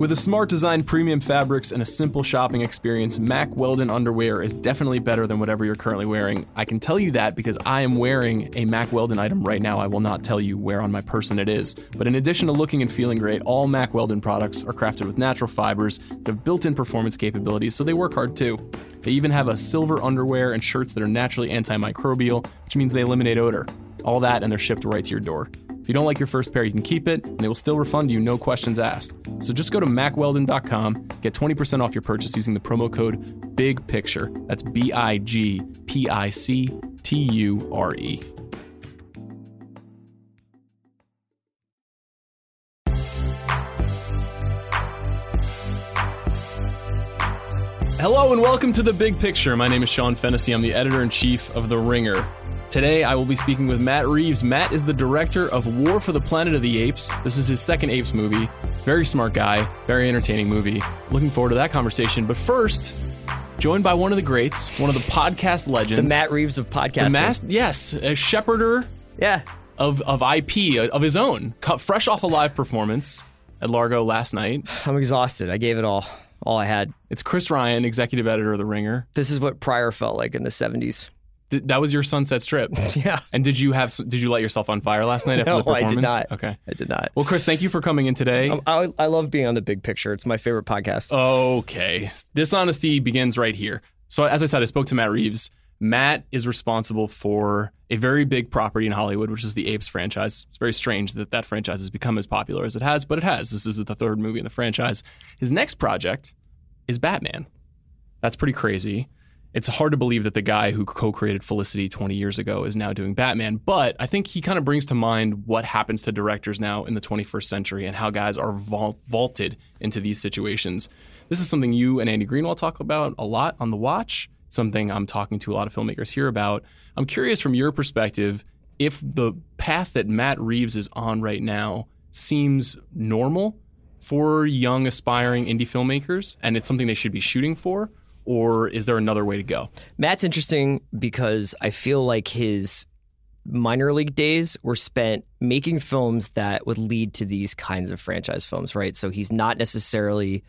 With a smart design, premium fabrics, and a simple shopping experience, Mack Weldon underwear is definitely better than whatever you're currently wearing. I can tell you that because I am wearing a Mack Weldon item right now. I will not tell you where on my person it is. But in addition to looking and feeling great, all Mack Weldon products are crafted with natural fibers that have built in performance capabilities, so they work hard too. They even have a silver underwear and shirts that are naturally antimicrobial, which means they eliminate odor. All that, and they're shipped right to your door. You don't like your first pair, you can keep it, and they will still refund you, no questions asked. So just go to mackweldon.com, get 20% off your purchase using the promo code BIGPICTURE. That's B I G P I C T U R E. Hello and welcome to The Big Picture. My name is Sean Fennessey. I'm the editor in chief of The Ringer. Today, I will be speaking with Matt Reeves. Matt is the director of War for the Planet of the Apes. This is his second Apes movie. Very smart guy, very entertaining movie. Looking forward to that conversation. But first, joined by one of the greats, one of the podcast legends. The Matt Reeves of podcasting. Mas- yes, a shepherder yeah. of, of IP, uh, of his own, cut fresh off a live performance at Largo last night. I'm exhausted. I gave it all, all I had. It's Chris Ryan, executive editor of The Ringer. This is what Pryor felt like in the 70s. Th- that was your sunset strip. Yeah. And did you have did you light yourself on fire last night after No, the I did not. Okay. I did not. Well, Chris, thank you for coming in today. Um, I, I love being on the big picture. It's my favorite podcast. Okay. Dishonesty begins right here. So, as I said, I spoke to Matt Reeves. Matt is responsible for a very big property in Hollywood, which is the Apes franchise. It's very strange that that franchise has become as popular as it has, but it has. This is the third movie in the franchise. His next project is Batman. That's pretty crazy. It's hard to believe that the guy who co created Felicity 20 years ago is now doing Batman, but I think he kind of brings to mind what happens to directors now in the 21st century and how guys are vault- vaulted into these situations. This is something you and Andy Greenwald talk about a lot on The Watch, something I'm talking to a lot of filmmakers here about. I'm curious from your perspective if the path that Matt Reeves is on right now seems normal for young aspiring indie filmmakers and it's something they should be shooting for or is there another way to go Matt's interesting because I feel like his minor league days were spent making films that would lead to these kinds of franchise films, right? So he's not necessarily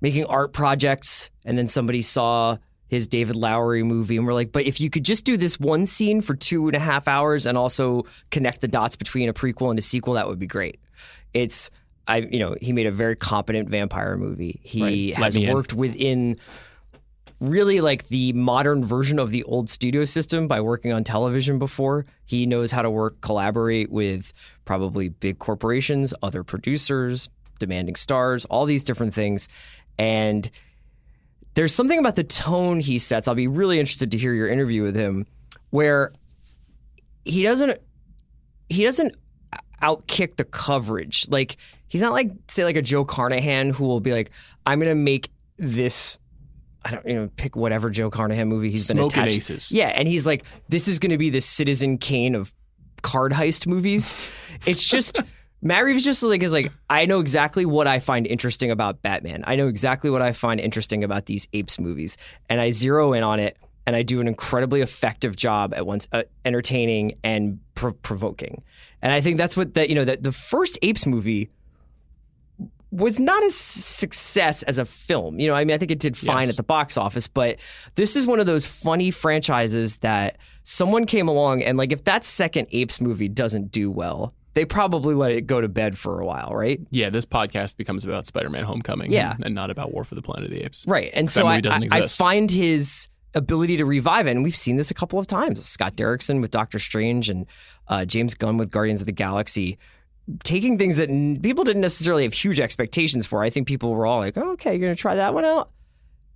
making art projects and then somebody saw his David Lowery movie and we're like, but if you could just do this one scene for two and a half hours and also connect the dots between a prequel and a sequel, that would be great. It's I you know, he made a very competent vampire movie. He Right. Has me in. worked within really like the modern version of the old studio system by working on television before. He knows how to work, collaborate with probably big corporations, other producers, demanding stars, all these different things. And there's something about the tone he sets. I'll be really interested to hear your interview with him where he doesn't he doesn't outkick the coverage. Like he's not like say like a Joe Carnahan who will be like, I'm gonna make this. I don't you know pick whatever Joe Carnahan movie he's been Smoking attached. Aces. Yeah, and he's like, this is gonna be the Citizen Kane of card heist movies. It's just. Matt Reeves just like is like I know exactly what I find interesting about Batman. I know exactly what I find interesting about these apes movies, and I zero in on it, and I do an incredibly effective job at once uh, entertaining and prov- provoking. And I think that's what that you know that the first apes movie was not a success as a film. You know, I mean, I think it did fine Yes. at the box office, but this is one of those funny franchises that someone came along and like if that second apes movie doesn't do well, they probably let it go to bed for a while, right? yeah this podcast becomes about spider-man homecoming Yeah. and, and not about war for the planet of the apes Right. And so I, I, I find his ability to revive it, and we've seen this a couple of times. Scott Derrickson with Doctor Strange and uh, James Gunn with Guardians of the Galaxy. Taking things that n- people didn't necessarily have huge expectations for. I think people were all like, oh, okay, you're going to try that one out.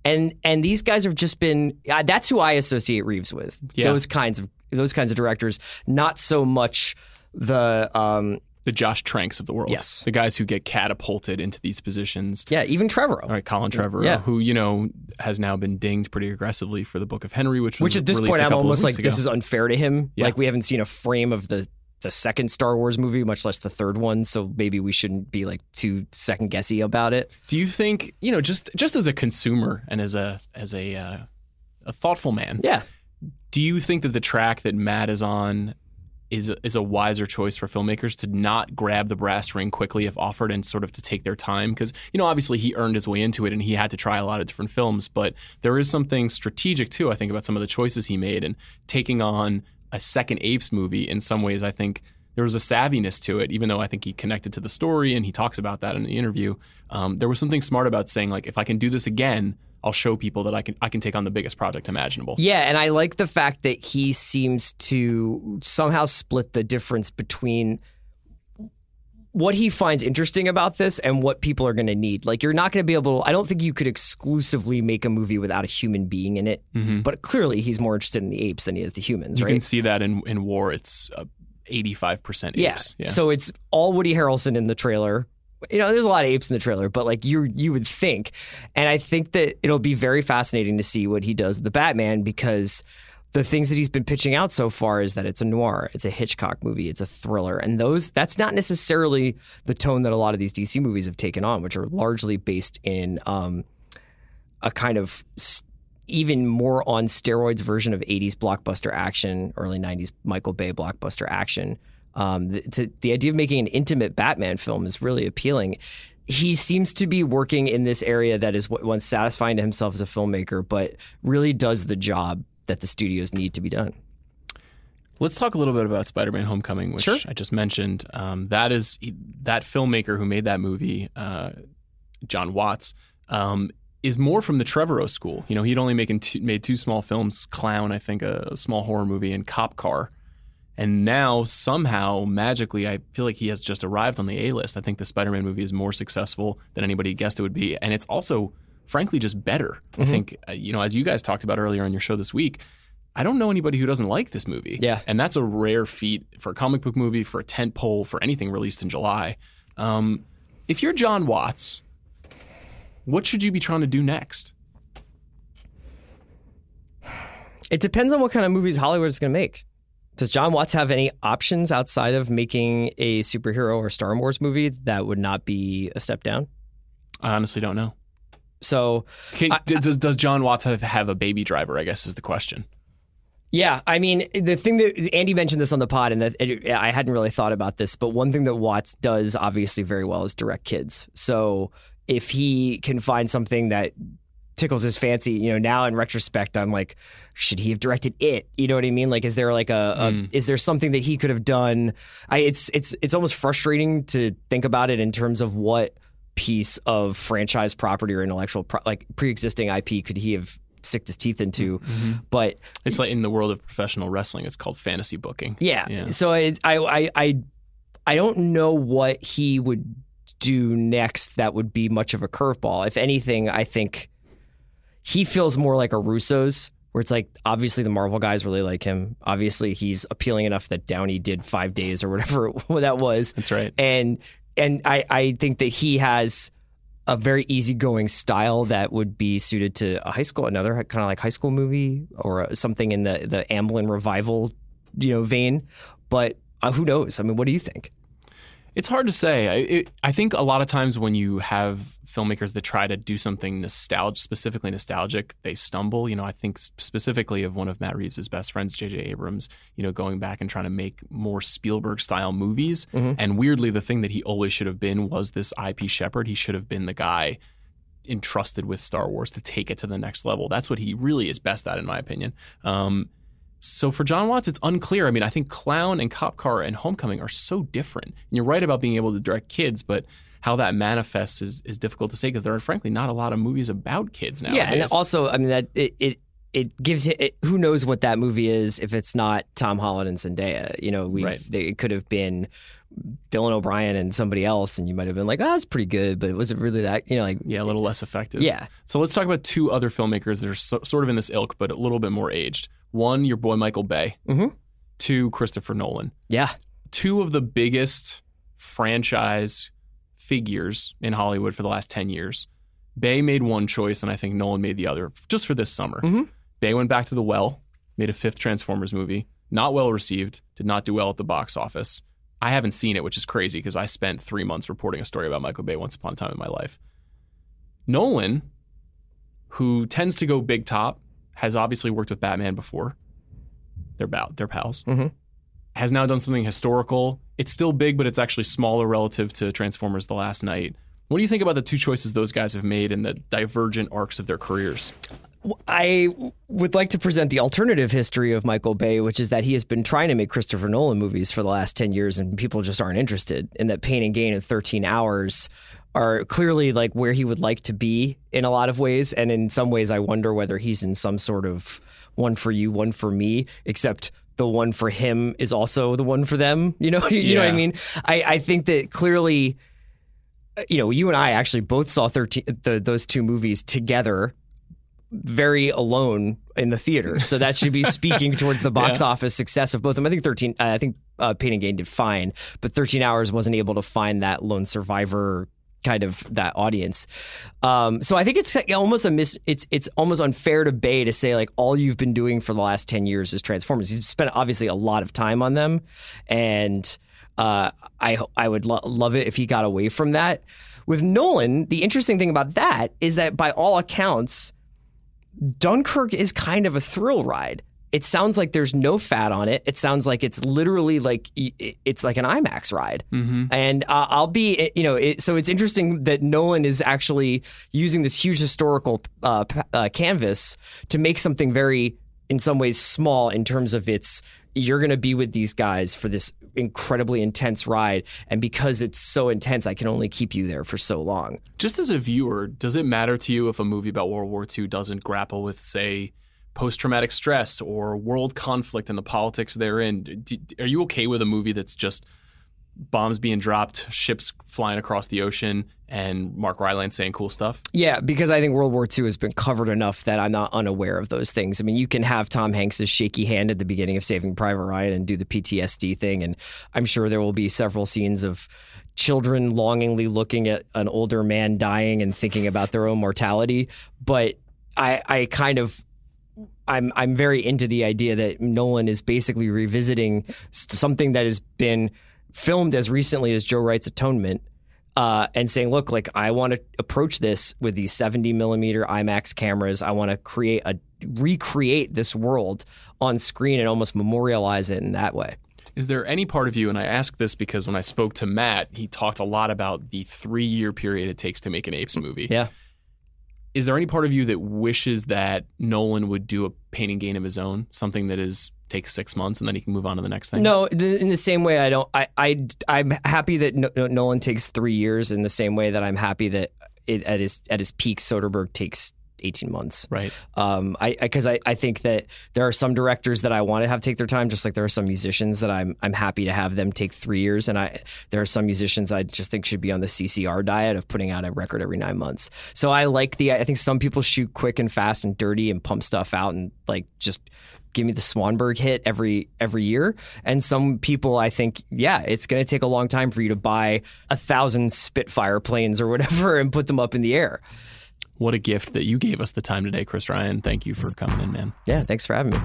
And and these guys have just been uh, that's who I associate Reeves with. Yeah. Those kinds of those kinds of directors, not so much the um the josh tranks of the world Yes. the guys who get catapulted into these positions yeah, even Trevorrow. all right Colin Trevorrow Yeah. who you know has now been dinged pretty aggressively for the book of henry which was Which at this point I'm almost like weeks this is unfair to him. Yeah. Like we haven't seen a frame of the the second Star Wars movie, much less the third one. So maybe we shouldn't be like too second guessy about it. Do you think you know just just as a consumer and as a as a uh, a thoughtful man? Yeah. Do you think that the track that Matt is on is a, is a wiser choice for filmmakers to not grab the brass ring quickly if offered and sort of to take their time because you know obviously he earned his way into it and he had to try a lot of different films but there is something strategic too I think about some of the choices he made and taking on a second apes movie in some ways I think there was a savviness to it even though I think he connected to the story and he talks about that in the interview um, there was something smart about saying like if I can do this again I'll show people that I can I can take on the biggest project imaginable. Yeah, and I like the fact that he seems to somehow split the difference between what he finds interesting about this and what people are going to need. Like you're not going to be able I don't think you could exclusively make a movie without a human being in it. Mm-hmm. But clearly he's more interested in the apes than he is the humans, You right? can see that in in War it's uh, 85% apes. Yeah. So it's all Woody Harrelson in the trailer. You know, there's a lot of apes in the trailer, but like you you would think, and I think that it'll be very fascinating to see what he does with the Batman because the things that he's been pitching out so far is that it's a noir, it's a Hitchcock movie, it's a thriller, and those that's not necessarily the tone that a lot of these DC movies have taken on, which are largely based in um, a kind of st- even more on steroids version of 80s blockbuster action, early 90s Michael Bay blockbuster action. Um, the, to, the idea of making an intimate Batman film is really appealing. He seems to be working in this area that is once satisfying to himself as a filmmaker, but really does the job that the studios need to be done. Let's talk a little bit about Spider-Man: Homecoming, which Sure. I just mentioned. Um, that is that filmmaker who made that movie, uh, John Watts, um, is more from the Trevorrow school. You know, he'd only making two, made two small films, Clown, I think, a, a small horror movie, and Cop Car. And now somehow magically, I feel like he has just arrived on the A list. I think the Spider-Man movie is more successful than anybody guessed it would be, and it's also, frankly, just better. I think, uh, you know, as you guys talked about earlier on your show this week, I don't know anybody who doesn't like this movie. Yeah. and that's a rare feat for a comic book movie, for a tent pole, for anything released in July. Um, if you're John Watts, what should you be trying to do next? It depends on what kind of movies Hollywood is going to make. Does John Watts have any options outside of making a superhero or Star Wars movie that would not be a step down? I honestly don't know. So Can, does, does John Watts have, have a baby driver? I guess is the question. Yeah, I mean, the thing that Andy mentioned this on the pod, and that I hadn't really thought about this, but one thing that Watts does obviously very well is direct kids. So if he can find something that tickles his fancy, you know, now in retrospect, I'm like, should he have directed it? You know what I mean? Like, is there like a, a hmm. is there something that he could have done? I, it's it's it's almost frustrating to think about it in terms of what piece of franchise property or intellectual pro- like pre-existing IP could he have sicked his teeth into? Mm-hmm. Mm-hmm. But It's like in the world of professional wrestling, it's called fantasy booking. yeah. Yeah. So I, I I I don't know what he would do next that would be much of a curveball. If anything, I think he feels more like a Russo's where it's like obviously the Marvel guys really like him. Obviously he's appealing enough that Downey did 5 days or whatever that was. That's right. And and I I think that he has a very easygoing style that would be suited to a high school, another kind of like high school movie or something in the the Amblin revival, you know, vein. But uh, who knows? I mean, what do you think? It's hard to say. I, it, I think a lot of times when you have filmmakers that try to do something nostalgic, specifically nostalgic, they stumble. You know, I think specifically of one of Matt Reeves' best friends, J.J. Abrams. You know, going back and trying to make more Spielberg-style movies. And weirdly, the thing that he always should have been was this IP shepherd. He should have been the guy entrusted with Star Wars to take it to the next level. That's what he really is best at, in my opinion. Um, so for John Watts, it's unclear. I mean, I think Clown and Cop Car and Homecoming are so different. And you're right about being able to direct kids, but how that manifests is, is difficult to say because there are frankly not a lot of movies about kids now. Yeah, and also, I mean that it it, it gives it. Who knows what that movie is if it's not Tom Holland and Zendaya? You know, we Right. it could have been Dylan O'Brien and somebody else, and you might have been like, "Oh, that's pretty good," but was it really that? You know, like yeah, a little less effective. yeah, So let's talk about two other filmmakers that are so, sort of in this ilk, but a little bit more aged. One, your boy Michael Bay. Mhm. Two, Christopher Nolan. yeah, two of the biggest franchise figures in Hollywood for the last 10 years. Bay made one choice, and I think Nolan made the other just for this summer. Mhm. Bay went back to the well, made a fifth Transformers movie, not well received, did not do well at the box office. I haven't seen it, which is crazy because I spent three months reporting a story about Michael Bay once upon a time in my life. Nolan, who tends to go big top, has obviously worked with Batman before. They're, bow- they're pals Mhm. has now done something historical. It's still big, but it's actually smaller relative to Transformers: The Last Knight. What do you think about the two choices those guys have made and the divergent arcs of their careers? I would like to present the alternative history of Michael Bay, which is that he has been trying to make Christopher Nolan movies for the last 10 years and people just aren't interested. And that Pain and Gain in 13 hours are clearly like where he would like to be in a lot of ways. And in some ways, I wonder whether he's in some sort of one for you, one for me, except the one for him is also the one for them. You know, you know what I mean? I, I think that clearly, uh, you know, you and I actually both saw 13, the, those two movies together very alone in the theater. So that should be speaking towards the box office success of both of them. I think 13, uh, I think uh, Pain and Gain did fine, but 13 Hours wasn't able to find that lone survivor kind of that audience. Um, so I think it's almost a miss. It's it's almost unfair to Bay to say like all you've been doing for the last 10 years is Transformers. You've spent obviously a lot of time on them, and uh, I I would lo- love it if he got away from that. With Nolan, the interesting thing about that is that by all accounts, Dunkirk is kind of a thrill ride. It sounds like there's no fat on it. It sounds like it's literally like it's like an IMAX ride. And uh, I'll be, you know, it, so it's interesting that Nolan is actually using this huge historical uh, uh, canvas to make something very, in some ways, small in terms of its. You're going to be with these guys for this incredibly intense ride, and because it's so intense, I can only keep you there for so long. Just as a viewer, does it matter to you if a movie about World War II doesn't grapple with, say, post traumatic stress or world conflict and the politics therein? Are you okay with a movie that's just bombs being dropped, ships flying across the ocean, and Mark Rylance saying cool stuff? Yeah, because I think World War II has been covered enough that I'm not unaware of those things. I mean, you can have Tom Hanks' shaky hand at the beginning of Saving Private Ryan and do the PTSD thing, and I'm sure there will be several scenes of children longingly looking at an older man dying and thinking about their own mortality. But I, I kind of I'm I'm very into the idea that Nolan is basically revisiting something that has been filmed as recently as Joe Wright's Atonement, uh, and saying, "Look, like I want to approach this with these 70 millimeter IMAX cameras. I want to create a recreate this world on screen and almost memorialize it in that way." Is there any part of you, and I ask this because when I spoke to Matt, he talked a lot about the three year period it takes to make an Apes movie. Yeah. Is there any part of you that wishes that Nolan would do a pain and gain of his own, something that is takes six months and then he can move on to the next thing? No, in the same way, I don't. I, I I'm happy that No- No- Nolan takes three years. In the same way that I'm happy that it, at his at his peak, Soderbergh takes 18 months. Right. Um, I because I, I, think that there are some directors that I want to have take their time, just like there are some musicians that I'm I'm happy to have them take three years, and I there are some musicians I just think should be on the CCR diet of putting out a record every nine months. So I like the I think some people shoot quick and fast and dirty and pump stuff out and like just give me the Swanberg hit every every year. And some people I think, yeah, it's going to take a long time for you to buy a thousand Spitfire planes or whatever and put them up in the air. What a gift that you gave us the time today, Chris Ryan. Thank you for coming in, man. Yeah, thanks for having me.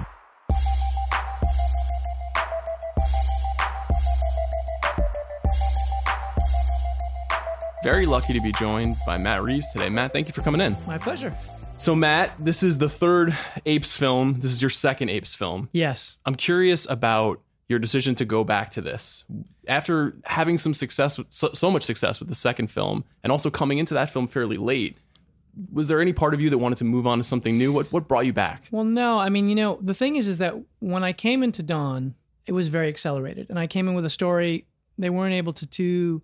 Very lucky to be joined by Matt Reeves today. Matt, thank you for coming in. My pleasure. So, Matt, this is the third Apes film. This is your second Apes film. Yes. I'm curious about your decision to go back to this after having some success, so, so much success with the second film, and also coming into that film fairly late. Was there any part of you that wanted to move on to something new? What what brought you back? Well, no. I mean, you know, the thing is, is that when I came into Dawn, it was very accelerated, and I came in with a story. They weren't able to to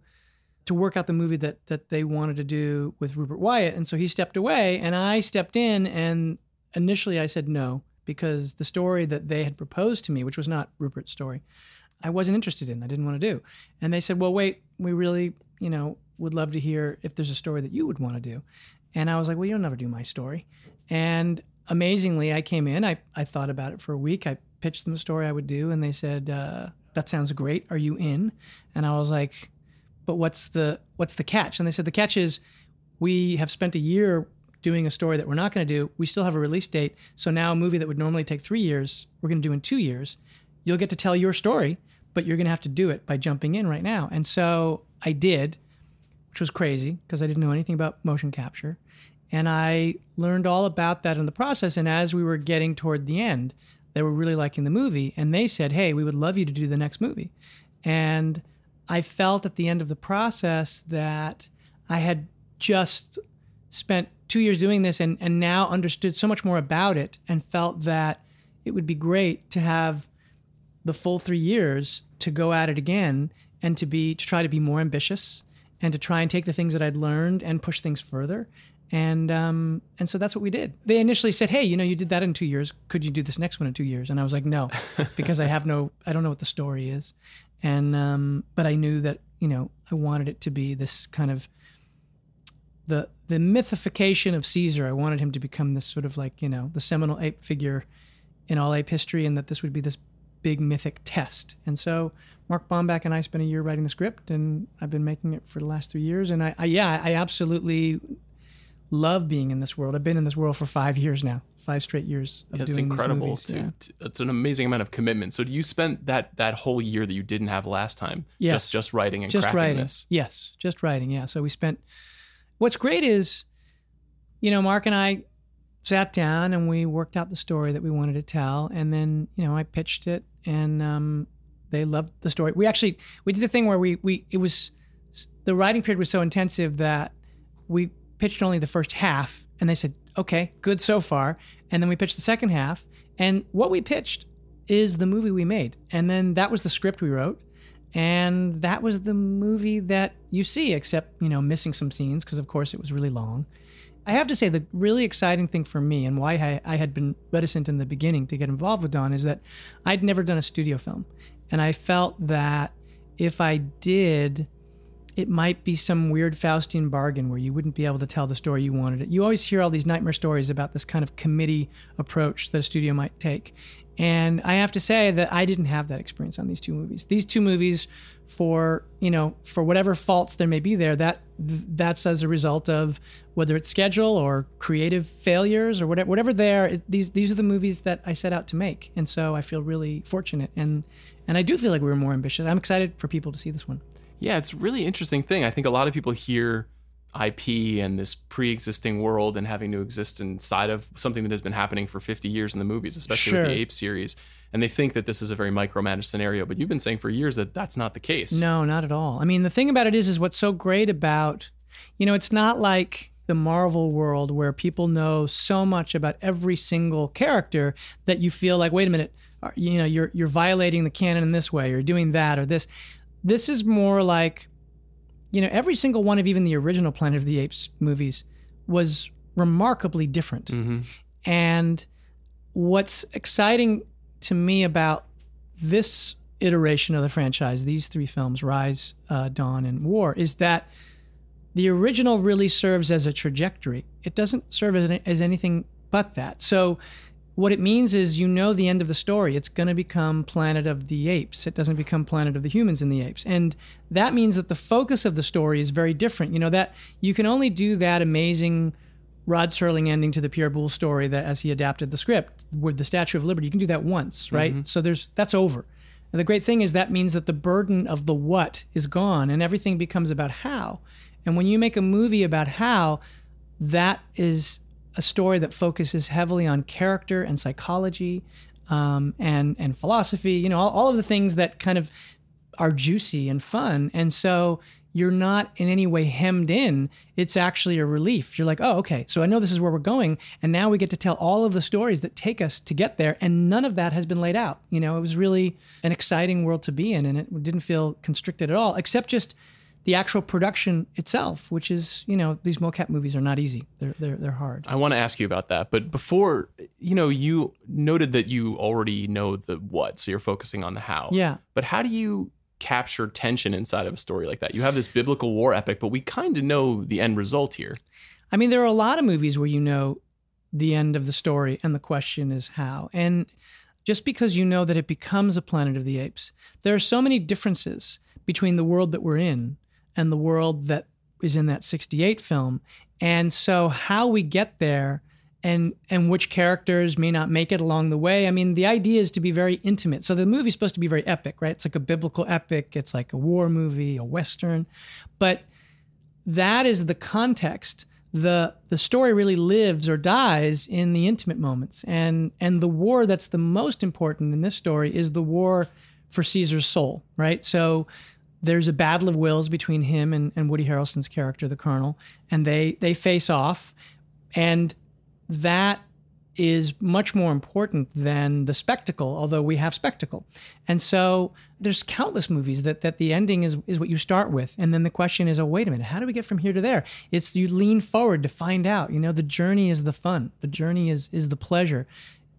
to work out the movie that that they wanted to do with Rupert Wyatt, and so he stepped away, and I stepped in. And initially, I said no because the story that they had proposed to me, which was not Rupert's story, I wasn't interested in. I didn't want to do. And they said, "Well, wait, we really, you know, would love to hear if there's a story that you would want to do." And I was like, well, you'll never do my story. And amazingly, I came in, I, I thought about it for a week. I pitched them a story I would do, and they said, uh, that sounds great. Are you in? And I was like, but what's the what's the catch? And they said the catch is we have spent a year doing a story that we're not going to do. We still have a release date. So now a movie that would normally take three years, we're going to do in two years. You'll get to tell your story, but you're going to have to do it by jumping in right now. And so I did which was crazy because I didn't know anything about motion capture. And I learned all about that in the process. And as we were getting toward the end, they were really liking the movie, and they said, "Hey, we would love you to do the next movie." And I felt at the end of the process that I had just spent two years doing this and, and now understood so much more about it and felt that it would be great to have the full three years to go at it again and to be to try to be more ambitious and to try and take the things that I'd learned and push things further. And um, and so that's what we did. They initially said, "Hey, you know, you did that in two years. Could you do this next one in two years?" And I was like, "No, because I have no, I don't know what the story is." And um, but I knew that you know I wanted it to be this kind of the the mythification of Caesar. I wanted him to become this sort of like you know the seminal ape figure in all ape history, and that this would be this big mythic test. And so Mark Bomback and I spent a year writing the script, and I've been making it for the last three years. And I, I yeah, I absolutely love being in this world. I've been in this world for five years now, five straight years of Yeah, it's doing incredible. These To, movies. to- it's an amazing amount of commitment. So, do you spend that that whole year that you didn't have last time Yes. just just writing and just writing. this? Yes, just writing. Yeah. So we spent. What's great is, you know, Mark and I sat down and we worked out the story that we wanted to tell, and then you know I pitched it, and um, they loved the story. We actually we did a thing where we we it was the writing period was so intensive that we pitched only the first half, and they said, "Okay, good so far," and then we pitched the second half, and what we pitched is the movie we made, and then that was the script we wrote and that was the movie that you see except you know missing some scenes because of course it was really long. I have to say the really exciting thing for me and why I, I had been reticent in the beginning to get involved with Dawn is that i'd never done a studio film. And i felt that if i did it might be some weird Faustian bargain where you wouldn't be able to tell the story you wanted it. You always hear all these nightmare stories about this kind of committee approach that a studio might take. And I have to say that I didn't have that experience on these two movies. These two movies, for you know, for whatever faults there may be there, that that's as a result of whether it's schedule or creative failures or whatever, whatever there. These these are the movies that I set out to make, and so I feel really fortunate, and and I do feel like we were more ambitious. I'm excited for people to see this one. Yeah, it's a really interesting thing. I think a lot of people hear IP and this pre-existing world and having to exist inside of something that has been happening for 50 years in the movies, especially with the Ape series, and they think that this is a very micromanaged scenario. But you've been saying for years that that's not the case. No, not at all. I mean, the thing about it is, is what's so great about, you know, it's not like the Marvel world where people know so much about every single character that you feel like, wait a minute, you know, you're you're violating the canon in this way, or doing that, or this. This is more like, you know, every single one of even the original Planet of the Apes movies was remarkably different. hmm And what's exciting to me about this iteration of the franchise, these three films, Rise, uh, Dawn, and War, is that the original really serves as a trajectory. It doesn't serve as, as anything but that. So, what it means is you know the end of the story. It's going to become Planet of the Apes. It doesn't become Planet of the Humans and the Apes. And that means that the focus of the story is very different. You know, that you can only do that amazing Rod Serling ending to the Pierre Boulle story that as he adapted the script with the Statue of Liberty. You can do that once, right? Mm-hmm. So there's that's over. And the great thing is that means that the burden of the what is gone and everything becomes about how. And when you make a movie about how, that is a story that focuses heavily on character and psychology um, and and philosophy. You know, all, all of the things that kind of are juicy and fun. And so you're not in any way hemmed in. It's actually a relief. You're like, oh, okay, so I know this is where we're going. And now we get to tell all of the stories that take us to get there. And none of that has been laid out. You know, it was really an exciting world to be in. And it didn't feel constricted at all, except just the actual production itself, which is, you know, these mocap movies are not easy. They're, they're, they're hard. I want to ask you about that, but before, you know, you noted that you already know the what, so you're focusing on the how. Yeah. But how do you capture tension inside of a story like that? You have this biblical war epic, but we kind of know the end result here. I mean, there are a lot of movies where you know the end of the story and the question is how. And just because you know that it becomes a Planet of the Apes, there are so many differences between the world that we're in and the world that is in that 68 film. And so how we get there and and which characters may not make it along the way. I mean, the idea is to be very intimate. So the movie's supposed to be very epic, right? It's like a biblical epic, it's like a war movie, a western. But that is the context the the story really lives or dies in the intimate moments and and the war that's the most important in this story is the war for caesar's soul right so there's a battle of wills between him and, and woody harrelson's character the colonel and they they face off and that is much more important than the spectacle, although we have spectacle. And so there's countless movies that that the ending is is what you start with. And then the question is, oh, wait a minute, how do we get from here to there? It's you lean forward to find out. You know, the journey is the fun. The journey is is the pleasure.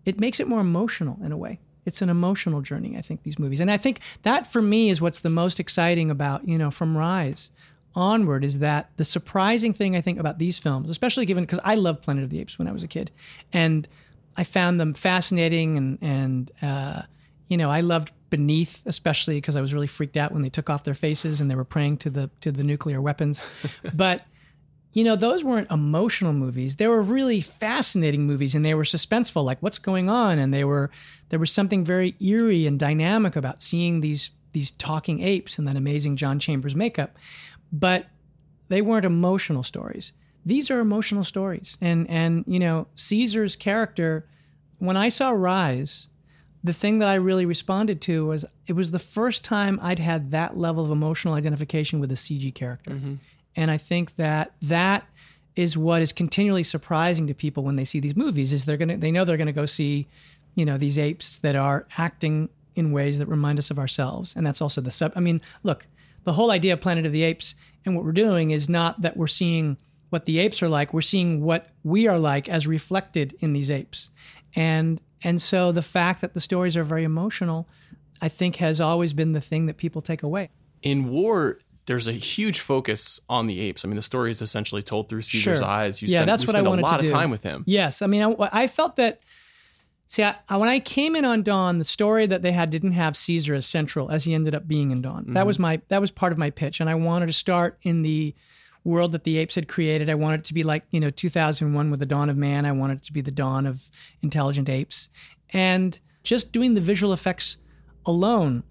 It makes it more emotional in a way. It's an emotional journey, I think, these movies. And I think that for me is what's the most exciting about, you know, from Rise onward is that the surprising thing I think about these films, especially given because I loved Planet of the Apes when I was a kid, and I found them fascinating and and uh, you know I loved Beneath especially because I was really freaked out when they took off their faces and they were praying to the to the nuclear weapons, but. You know, those weren't emotional movies. They were really fascinating movies and they were suspenseful, like what's going on? And they were there was something very eerie and dynamic about seeing these these talking apes and that amazing John Chambers makeup but they weren't emotional stories. These are emotional stories. And and you know, Caesar's character when I saw Rise, the thing that I really responded to was it was the first time I'd had that level of emotional identification with a CG character. Mm-hmm. And I think that that is what is continually surprising to people when they see these movies is they're going to they know they're going to go see, you know, these apes that are acting in ways that remind us of ourselves. And that's also the sub I mean, look, the whole idea of Planet of the Apes and what we're doing is not that we're seeing what the apes are like, we're seeing what we are like as reflected in these apes. And and so the fact that the stories are very emotional, I think has always been the thing that people take away. In war, there's a huge focus on the apes. I mean, the story is essentially told through Caesar's sure. eyes. You yeah, spend, that's what I wanted a lot to of time with him. Yes, I mean, I, I felt that See, I, when I came in on Dawn, the story that they had didn't have Caesar as central as he ended up being in Dawn. Mm-hmm. That was my that was part of my pitch, and I wanted to start in the world that the apes had created. I wanted it to be like you know 2001 with the dawn of man. I wanted it to be the dawn of intelligent apes, and just doing the visual effects alone,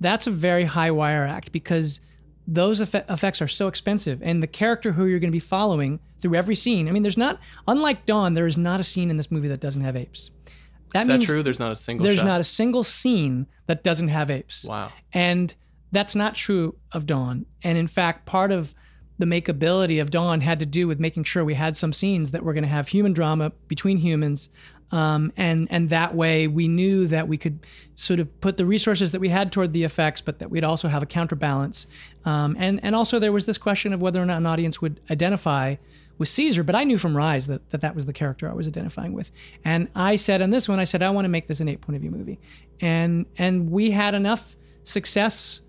that's a very high wire act because those effects are so expensive and the character who you're going to be following through every scene i mean there's not unlike dawn there is not a scene in this movie that doesn't have apes that Is that true? There's not a single. There's shot? not a single scene that doesn't have apes. Wow. And that's not true of Dawn. And in fact, part of the makeability of Dawn had to do with making sure we had some scenes that were going to have human drama between humans. Um, and and that way we knew that we could sort of put the resources that we had toward the effects, but that we'd also have a counterbalance. Um, and and also there was this question of whether or not an audience would identify with Caesar, but I knew from Rise that, that that was the character I was identifying with. And I said on this one, I said, I want to make this an eight point of view movie. And and we had enough success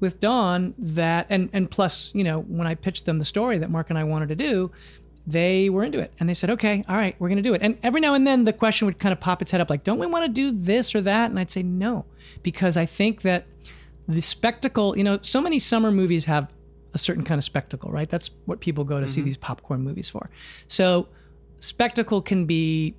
with Dawn that and and plus, you know, when I pitched them the story that Mark and I wanted to do, they were into it and they said, okay, all right, we're going to do it. And every now and then the question would kind of pop its head up like, don't we want to do this or that? And I'd say no, because I think that the spectacle, you know, so many summer movies have a certain kind of spectacle, right? That's what people go to mm-hmm. see these popcorn movies for. So, spectacle can be,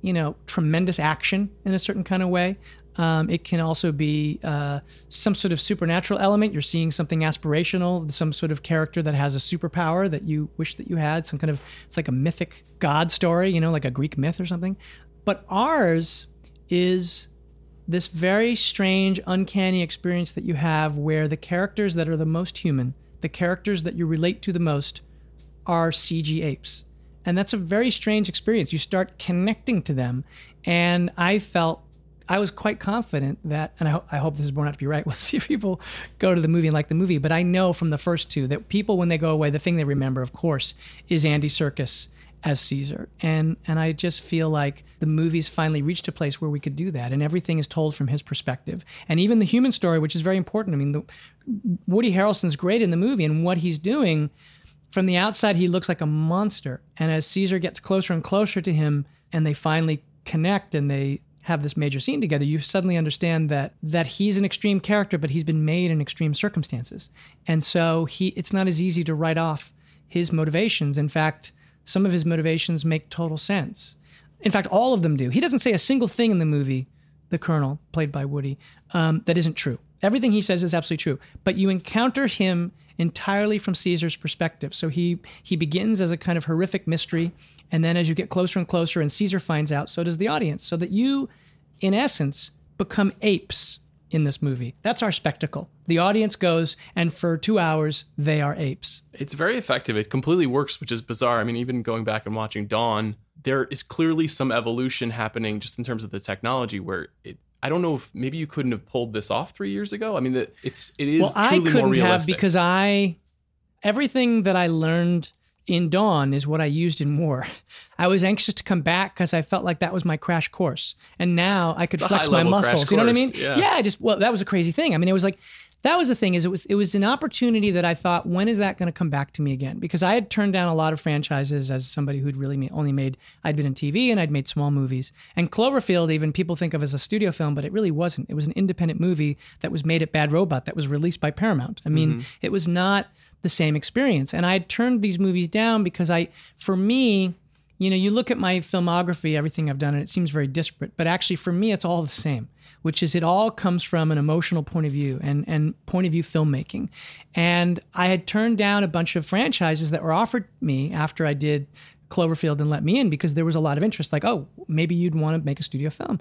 you know, tremendous action in a certain kind of way. Um, it can also be uh, some sort of supernatural element. You're seeing something aspirational, some sort of character that has a superpower that you wish that you had. Some kind of it's like a mythic god story, you know, like a Greek myth or something. But ours is this very strange, uncanny experience that you have where the characters that are the most human the characters that you relate to the most are CG apes. And that's a very strange experience. You start connecting to them. And I felt, I was quite confident that, and I, ho- I hope this is born out to be right. We'll see people go to the movie and like the movie. But I know from the first two that people, when they go away, the thing they remember, of course, is Andy Serkis as Caesar. And and I just feel like the movie's finally reached a place where we could do that and everything is told from his perspective. And even the human story, which is very important. I mean, the, Woody Harrelson's great in the movie and what he's doing from the outside he looks like a monster. And as Caesar gets closer and closer to him and they finally connect and they have this major scene together, you suddenly understand that that he's an extreme character, but he's been made in extreme circumstances. And so he it's not as easy to write off his motivations. In fact, some of his motivations make total sense. In fact, all of them do. He doesn't say a single thing in the movie the Colonel, played by Woody, um, that isn't true. Everything he says is absolutely true, but you encounter him entirely from Caesar's perspective. So he he begins as a kind of horrific mystery, and then as you get closer and closer, and Caesar finds out, so does the audience. So that you, in essence, become apes in this movie. That's our spectacle. The audience goes, and for two hours, they are apes. It's very effective. It completely works, which is bizarre. I mean, even going back and watching Dawn, there is clearly some evolution happening just in terms of the technology where it I don't know if maybe you couldn't have pulled this off three years ago. I mean, that it's it is well, I couldn't have because I everything that I learned in Dawn is what I used in War. I was anxious to come back because I felt like that was my crash course, and now I could It's flex my muscles. You know what I mean? course, yeah. I just well, that was a crazy thing. I mean, it was like that was the thing is it was it was an opportunity that I thought when is that going to come back to me again? Because I had turned down a lot of franchises as somebody who'd really only made I'd been in TV and I'd made small movies. And Cloverfield even people think of as a studio film, but it really wasn't. It was an independent movie that was made at Bad Robot that was released by Paramount. I mean, mm-hmm. it was not the same experience. And I had turned these movies down because I for me you know, you look at my filmography, everything I've done, and it seems very disparate. But actually, for me, it's all the same, which is it all comes from an emotional point of view and, and point of view filmmaking. And I had turned down a bunch of franchises that were offered me after I did Cloverfield and Let Me In because there was a lot of interest. Like, oh, maybe you'd want to make a studio film.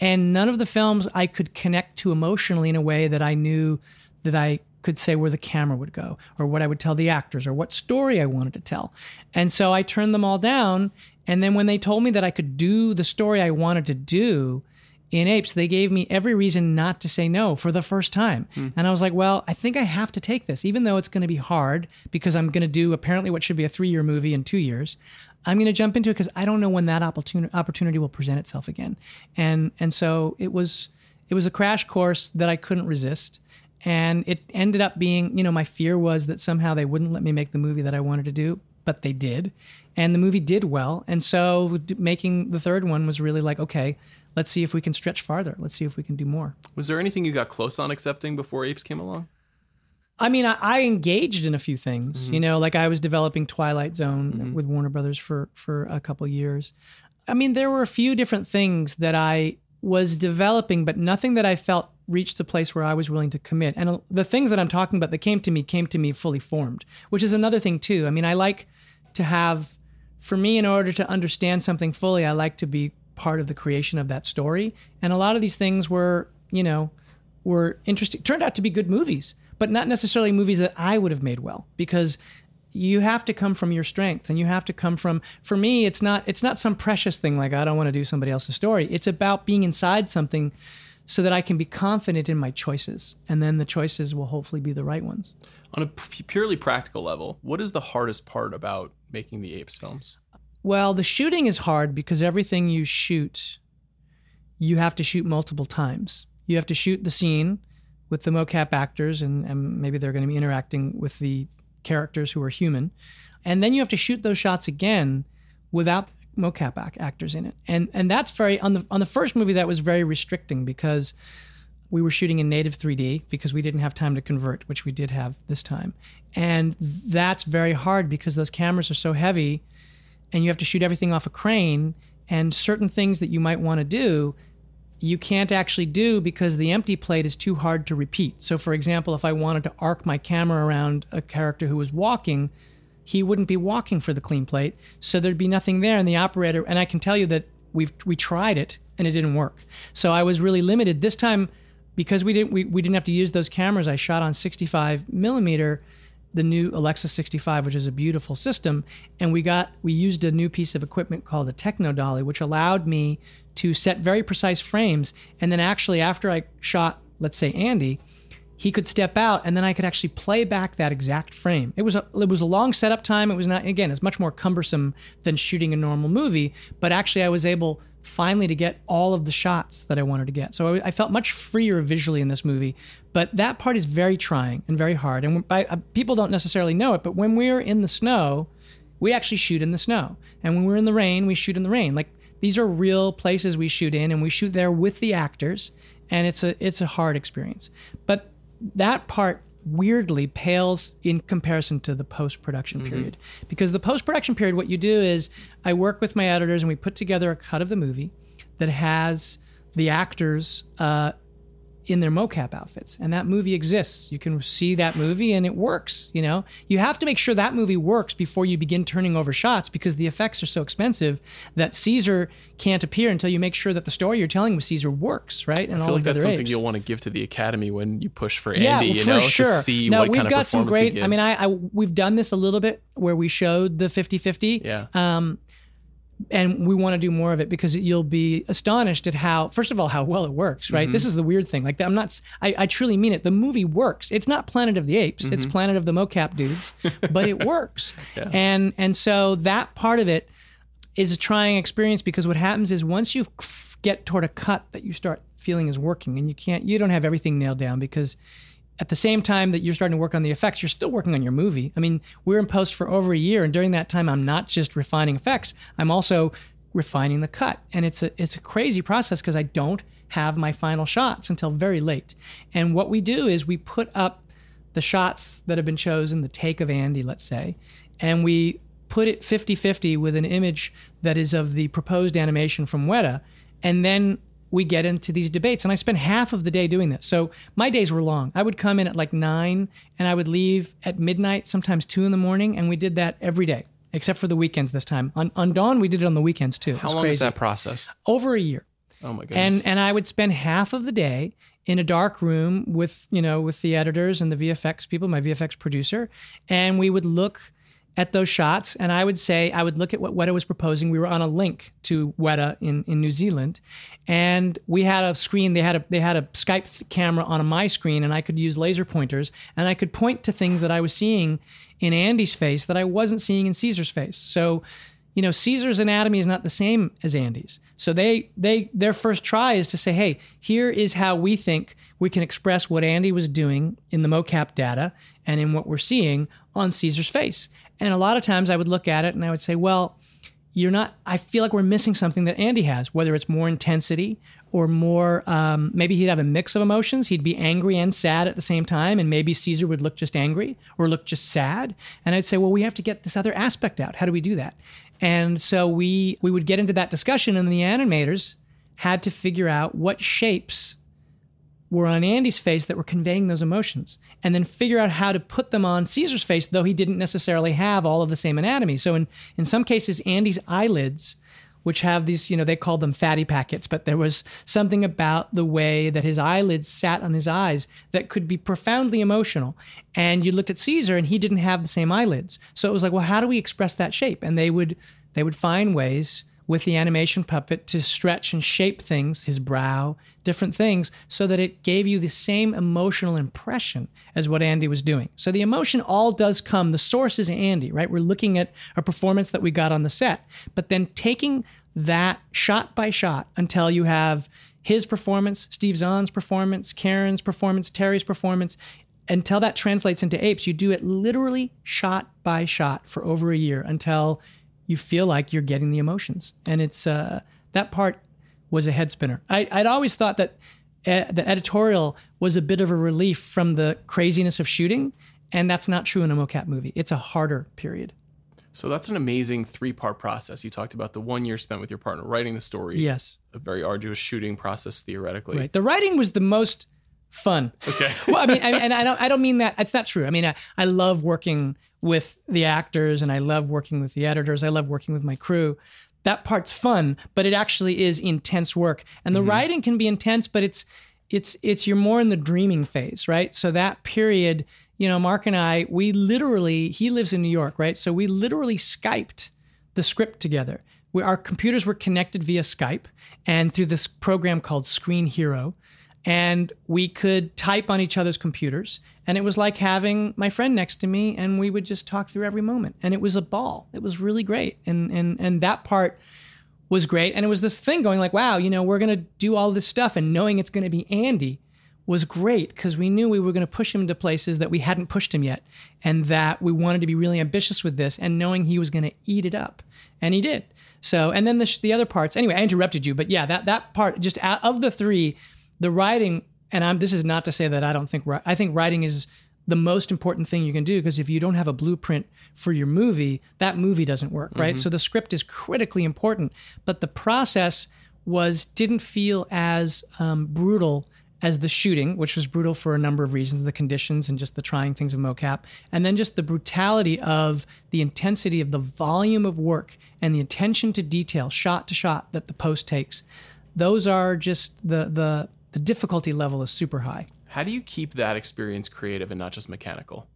And none of the films I could connect to emotionally in a way that I knew that I could say where the camera would go or what I would tell the actors or what story I wanted to tell. And so I turned them all down. And then when they told me that I could do the story I wanted to do in Apes, they gave me every reason not to say no for the first time. Hmm. And I was like, well, I think I have to take this, even though it's going to be hard because I'm going to do apparently what should be a three year movie in two years. I'm going to jump into it because I don't know when that opportunity opportunity will present itself again. And and so it was it was a crash course that I couldn't resist and it ended up being you know my fear was that somehow they wouldn't let me make the movie that i wanted to do but they did and the movie did well and so making the third one was really like okay let's see if we can stretch farther let's see if we can do more Was there anything you got close on accepting before Apes came along? I mean, I, I engaged in a few things. Mm-hmm. You know, like I was developing Twilight Zone mm-hmm. with Warner Brothers for for a couple years. I mean, there were a few different things that I was developing, but nothing that I felt reached the place where I was willing to commit. And the things that I'm talking about that came to me came to me fully formed, which is another thing too. I mean, I like to have, for me, in order to understand something fully, I like to be part of the creation of that story. And a lot of these things were, you know, were interesting. Turned out to be good movies, but not necessarily movies that I would have made well because you have to come from your strength and you have to come from for me it's not it's not some precious thing like I don't want to do somebody else's story. It's about being inside something so that I can be confident in my choices and then the choices will hopefully be the right ones. On a p- purely practical level, what is the hardest part about making the Apes films? Well, the shooting is hard because everything you shoot, you have to shoot multiple times. You have to shoot the scene with the mocap actors, and, and maybe they're going to be interacting with the characters who are human. And then you have to shoot those shots again without mocap ac- actors in it. And and that's very on the on the first movie that was very restricting because we were shooting in native 3D because we didn't have time to convert, which we did have this time. And that's very hard because those cameras are so heavy and you have to shoot everything off a crane and certain things that you might want to do you can't actually do because the empty plate is too hard to repeat. So for example, if I wanted to arc my camera around a character who was walking, he wouldn't be walking for the clean plate, so there'd be nothing there and the operator and I can tell you that we've we tried it and it didn't work. So I was really limited this time because we didn't we, we didn't have to use those cameras. I shot on 65 millimeter the new Alexa 65, which is a beautiful system, and we got we used a new piece of equipment called a Techno Dolly, which allowed me to set very precise frames. And then actually, after I shot, let's say Andy, he could step out, and then I could actually play back that exact frame. It was a it was a long setup time. It was not again, it's much more cumbersome than shooting a normal movie, but actually, I was able finally to get all of the shots that I wanted to get. So I, I felt much freer visually in this movie. But that part is very trying and very hard. And by, uh, people don't necessarily know it, but when we're in the snow, we actually shoot in the snow. And when we're in the rain, we shoot in the rain. Like these are real places we shoot in, and we shoot there with the actors. And it's a it's a hard experience. But that part weirdly pales in comparison to the post production period. Because the post production period, what you do is I work with my editors and we put together a cut of the movie that has the actors uh, in their mocap outfits. And that movie exists. You can see that movie and it works, you know. You have to make sure that movie works before you begin turning over shots because the effects are so expensive that Caesar can't appear until you make sure that the story you're telling with Caesar works, right? And I feel like that's something apes. you'll want to give to the Academy when you push for Yeah, Andy, well, you for know, sure. to see no, what we've kind got of some great. I mean. I, I we've done this a little bit where we showed the 50-50. yeah. Um, and we want to do more of it because you'll be astonished at how, first of all, how well it works. Right. Mm-hmm. This is the weird thing. Like I'm not. I, I, truly mean it. The movie works. It's not Planet of the Apes. It's Planet of the Mocap dudes, but it works. Mm-hmm. Yeah. And and so that part of it is a trying experience because what happens is once you get toward a cut that you start feeling is working, and you can't, you don't have everything nailed down because at the same time that you're starting to work on the effects, you're still working on your movie. I mean, we're in post for over a year, and during that time, I'm not just refining effects, I'm also refining the cut, and it's a it's a crazy process because I don't have my final shots until very late. And what we do is we put up the shots that have been chosen, the take of Andy, let's say, and we put it 50 50 with an image that is of the proposed animation from Weta. And then we get into these debates. And I spent half of the day doing this. So my days were long. I would come in at like nine and I would leave at midnight, sometimes two in the morning. And we did that every day, except for the weekends this time. On, on Dawn, we did it on the weekends too. How long crazy. is that process? Over a year Oh my goodness. and and I would spend half of the day in a dark room with you know with the editors and the VFX people, my VFX producer, and we would look at those shots and I would say I would look at what Weta was proposing. We were on a link to Weta in, in New Zealand, and we had a screen. They had a they had a Skype th- camera on a, my screen, and I could use laser pointers and I could point to things that I was seeing in Andy's face that I wasn't seeing in Caesar's face. So you know caesar's anatomy is not the same as andy's so they they their first try is to say hey here is how we think we can express what andy was doing in the mocap data and in what we're seeing on caesar's face. And a lot of times i would look at it and i would say well you're not i feel like we're missing something that andy has whether it's more intensity or more um, maybe he'd have a mix of emotions. He'd be angry and sad at the same time and maybe caesar would look just angry or look just sad. And i'd say well we have to get this other aspect out. How do we do that? And so we we would get into that discussion and the animators had to figure out what shapes were on Andy's face that were conveying those emotions, and then figure out how to put them on Caesar's face, though he didn't necessarily have all of the same anatomy. So in in some cases, Andy's eyelids, which have these, you know, they called them fatty packets, but there was something about the way that his eyelids sat on his eyes that could be profoundly emotional. And you looked at Caesar, and he didn't have the same eyelids. So it was like, well, how do we express that shape? And they would they would find ways with the animation puppet to stretch and shape things, his brow, different things, so that it gave you the same emotional impression as what Andy was doing. So the emotion all does come, the source is Andy, right? We're looking at a performance that we got on the set, but then taking that shot by shot until you have his performance, Steve Zahn's performance, Karin's performance, Terry's performance, until that translates into apes, you do it literally shot by shot for over a year until you feel like you're getting the emotions. And it's uh, that part was a head spinner. I, I'd always thought that uh, the editorial was a bit of a relief from the craziness of shooting, and that's not true in a mocap movie. It's a harder period. so that's an amazing three part process. You talked about the one year spent with your partner writing the story, Yes, a very arduous shooting process theoretically. right. The writing was the most fun. Okay. well, I mean, I, and I don't, I don't mean that. It's not true. I mean, I, I love working with the actors, and I love working with the editors. I love working with my crew. That part's fun, but it actually is intense work. And the mm-hmm. writing can be intense, but it's, it's, it's you're more in the dreaming phase, right? So that period, you know, Mark and I, we literally, he lives in New York, right? So we literally Skyped the script together. We, our computers were connected via Skype and through this program called Screenhero and we could type on each other's computers and it was like having my friend next to me and we would just talk through every moment. And it was a ball. It was really great. And and and that part was great. And it was this thing going like wow you know we're going to do all this stuff and knowing it's going to be Andy was great because we knew we were going to push him to places that we hadn't pushed him yet and that we wanted to be really ambitious with this and knowing he was going to eat it up. And he did. So and then the, sh- the other parts anyway i interrupted you but yeah that that part just out of the three the writing and i'm this is not to say that i don't think i think writing is the most important thing you can do because if you don't have a blueprint for your movie that movie doesn't work right so the script is critically important but the process was didn't feel as um, brutal as the shooting, which was brutal for a number of reasons, the conditions and just the trying things of mocap, and then just the brutality of the intensity of the volume of work and the attention to detail, shot to shot, that the post takes. Those are just the the the difficulty level is super high. How do you keep that experience creative and not just mechanical?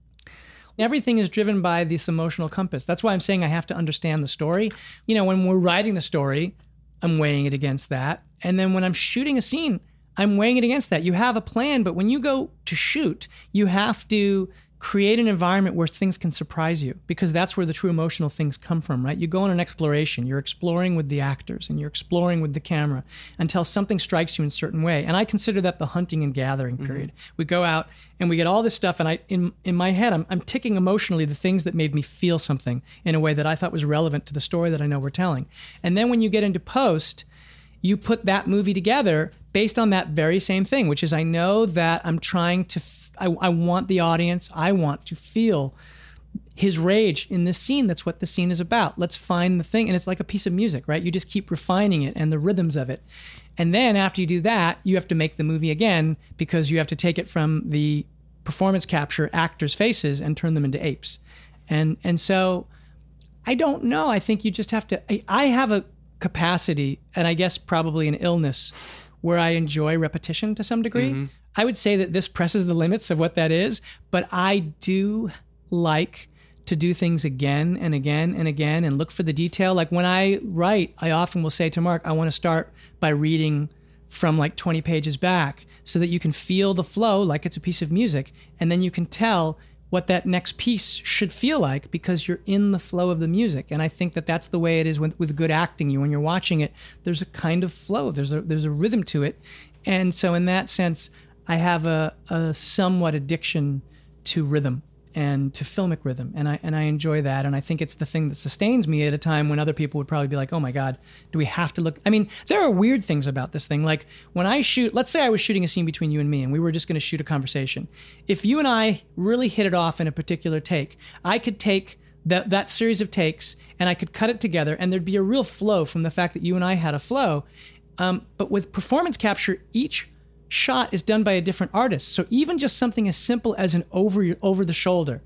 Everything is driven by this emotional compass. That's why I'm saying I have to understand the story. You know, when we're writing the story, I'm weighing it against that. And then when I'm shooting a scene, I'm weighing it against that. You have a plan, but when you go to shoot, you have to create an environment where things can surprise you because that's where the true emotional things come from, right? You go on an exploration, you're exploring with the actors and you're exploring with the camera until something strikes you in a certain way. And I consider that the hunting and gathering period. Mm-hmm. We go out and we get all this stuff and I in in my head I'm I'm ticking emotionally the things that made me feel something in a way that I thought was relevant to the story that I know we're telling. And then when you get into post, you put that movie together based on that very same thing, which is I know that I'm trying to, f- I, I want the audience, I want to feel his rage in this scene. That's what the scene is about. Let's find the thing. And it's like a piece of music, right? You just keep refining it and the rhythms of it. And then after you do that, you have to make the movie again because you have to take it from the performance capture actors' faces and turn them into apes. And and so I don't know. I think you just have to I, I have a capacity and I guess probably an illness where I enjoy repetition to some degree. Mm-hmm. I would say that this presses the limits of what that is, but I do like to do things again and again and again and look for the detail. Like when I write, I often will say to Mark, I want to start by reading from like 20 pages back so that you can feel the flow like it's a piece of music. And then you can tell what that next piece should feel like because you're in the flow of the music. And I think that that's the way it is with, with good acting. You when you're watching it, there's a kind of flow. There's a there's a rhythm to it, and so in that sense, I have a, a somewhat addiction to rhythm and to filmic rhythm and I and I enjoy that and I think it's the thing that sustains me at a time when other people would probably be like oh my god do we have to look I mean there are weird things about this thing. Like when I shoot let's say I was shooting a scene between you and me and we were just going to shoot a conversation. If you and I really hit it off in a particular take I could take that that series of takes and I could cut it together and there'd be a real flow from the fact that you and I had a flow. Um, but with performance capture each shot is done by a different artist. So even just something as simple as an over over the shoulder,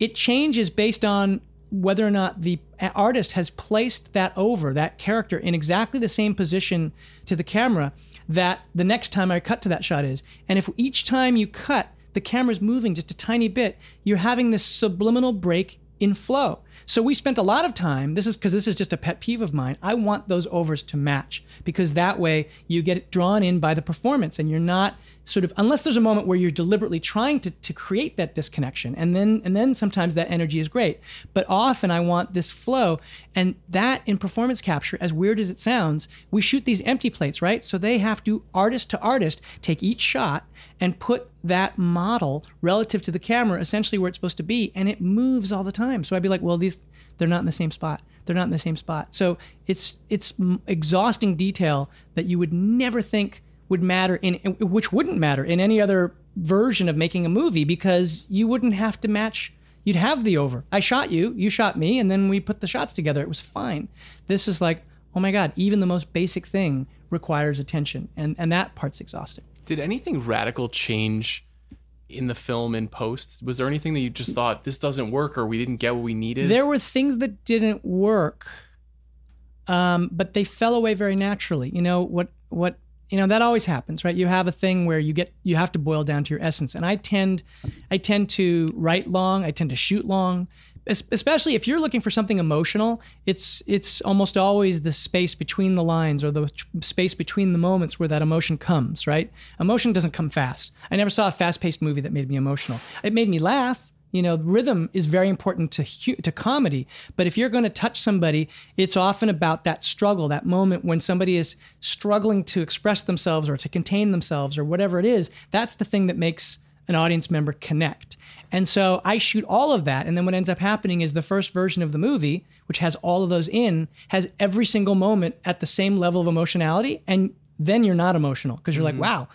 it changes based on whether or not the artist has placed that over that character in exactly the same position to the camera that the next time I cut to that shot is. And if each time you cut, the camera's moving just a tiny bit, you're having this subliminal break in flow. So we spent a lot of time. This is because this is just a pet peeve of mine. I want those overs to match because that way you get drawn in by the performance and you're not sort of unless there's a moment where you're deliberately trying to, to create that disconnection and then and then sometimes that energy is great but often i want this flow and that in performance capture as weird as it sounds we shoot these empty plates right so they have to artist to artist take each shot and put that model relative to the camera essentially where it's supposed to be and it moves all the time. So i'd be like well these they're not in the same spot. They're not in the same spot. So it's it's exhausting detail that you would never think would matter in which wouldn't matter in any other version of making a movie because you wouldn't have to match you'd have the over. I shot you you shot me and then we put the shots together. It was fine. This is like oh my god even the most basic thing requires attention and and that part's exhausting did anything radical change in the film in post? Was there anything that you just thought this doesn't work or we didn't get what we needed? There were things that didn't work, um, but they fell away very naturally. You know what? What you know that always happens, right? You have a thing where you get you have to boil down to your essence, and I tend, I tend to write long. I tend to shoot long especially if you're looking for something emotional it's it's almost always the space between the lines or the space between the moments where that emotion comes right? Emotion doesn't come fast. I never saw a fast-paced movie that made me emotional. It made me laugh. You know rhythm is very important to to comedy but if you're going to touch somebody it's often about that struggle that moment when somebody is struggling to express themselves or to contain themselves or whatever it is. That's the thing that makes an audience member connect. And so I shoot all of that. And then what ends up happening is the first version of the movie, which has all of those in, has every single moment at the same level of emotionality. And then you're not emotional because you're mm-hmm. like, wow.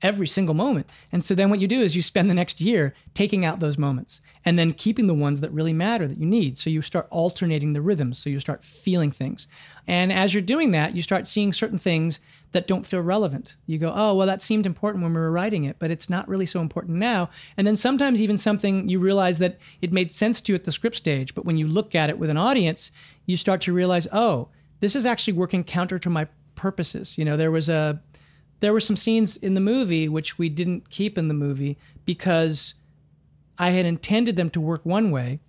every single moment. And so then what you do is you spend the next year taking out those moments and then keeping the ones that really matter that you need. So you start alternating the rhythms. So you start feeling things. And as you're doing that, you start seeing certain things that don't feel relevant. You go, oh, well, that seemed important when we were writing it, but it's not really so important now. And then sometimes even something you realize that it made sense to you at the script stage, but when you look at it with an audience, you start to realize, oh, this is actually working counter to my purposes. You know, there was a there were some scenes in the movie which we didn't keep in the movie because I had intended them to work one way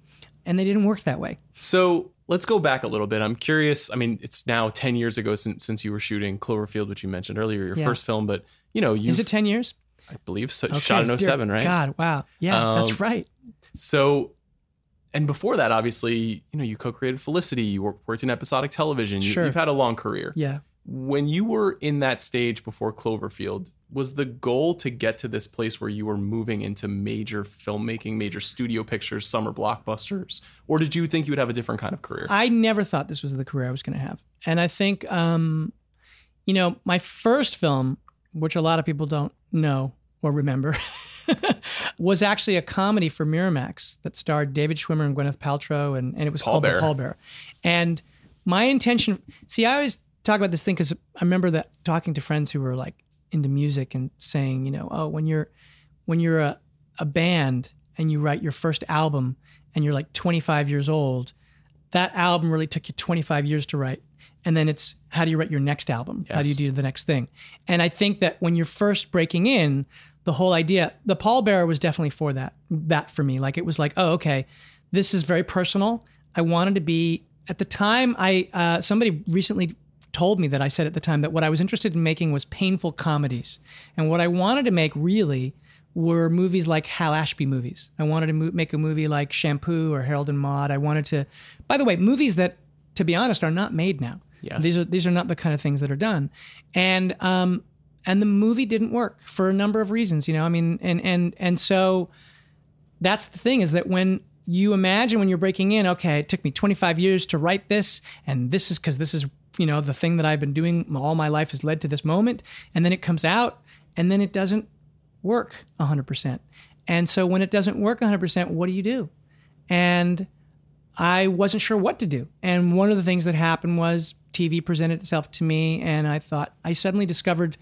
and they didn't work that way. So let's go back a little bit. I'm curious. I mean, it's now 10 years ago since, since you were shooting Cloverfield, which you mentioned earlier, your Yeah. first film, but you know, you Is it 10 years? I believe so. Okay, Shot in dear 07, right? God, wow. Yeah, Um, that's right. So, and before that, obviously, you know, you co-created Felicity. You wor- worked in episodic television. You, Sure. You've had a long career. Yeah. When you were in that stage before Cloverfield, was the goal to get to this place where you were moving into major filmmaking, major studio pictures, summer blockbusters, or did you think you would have a different kind of career? I never thought this was the career I was going to have. And I think, um, you know, my first film, which a lot of people don't know or remember, was actually a comedy for Miramax that starred David Schwimmer and Gwyneth Paltrow, and, and it was Paul called Bear. The Pallbearer. And my intention, see, I always talk about this thing because I remember that talking to friends who were like into music and saying, you know, oh, when you're when you're a, a band and you write your first album and you're like 25 years old, that album really took you 25 years to write. And then it's how do you write your next album? How do you do the next thing? And I think that when you're first breaking in, the whole idea, the pallbearer was definitely for that. That for me, like it was like, oh, okay, this is very personal. I wanted to be at the time. I uh, somebody recently told me that I said at the time that what I was interested in making was painful comedies, and what I wanted to make really were movies like Hal Ashby movies. I wanted to mo- make a movie like Shampoo or Harold and Maude. I wanted to, by the way, movies that, to be honest, are not made now. Yes. These are these are not the kind of things that are done, and um, and the movie didn't work for a number of reasons. You know, I mean, and and and so that's the thing is that when you imagine when you're breaking in, okay, it took me 25 years to write this, and this is because this is you know the thing that I've been doing all my life has led to this moment, and then it comes out, and then it doesn't work 100%. And so when it doesn't work 100%, what do you do? And I wasn't sure what to do. And one of the things that happened was TV presented itself to me, and I thought I suddenly discovered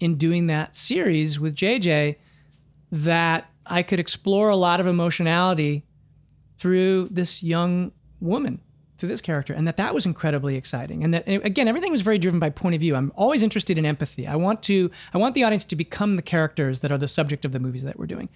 in doing that series with JJ that I could explore a lot of emotionality through this young woman, through this character, and that that was incredibly exciting. And that and again, everything was very driven by point of view. I'm always interested in empathy. I want to I want the audience to become the characters that are the subject of the movies that we're doing.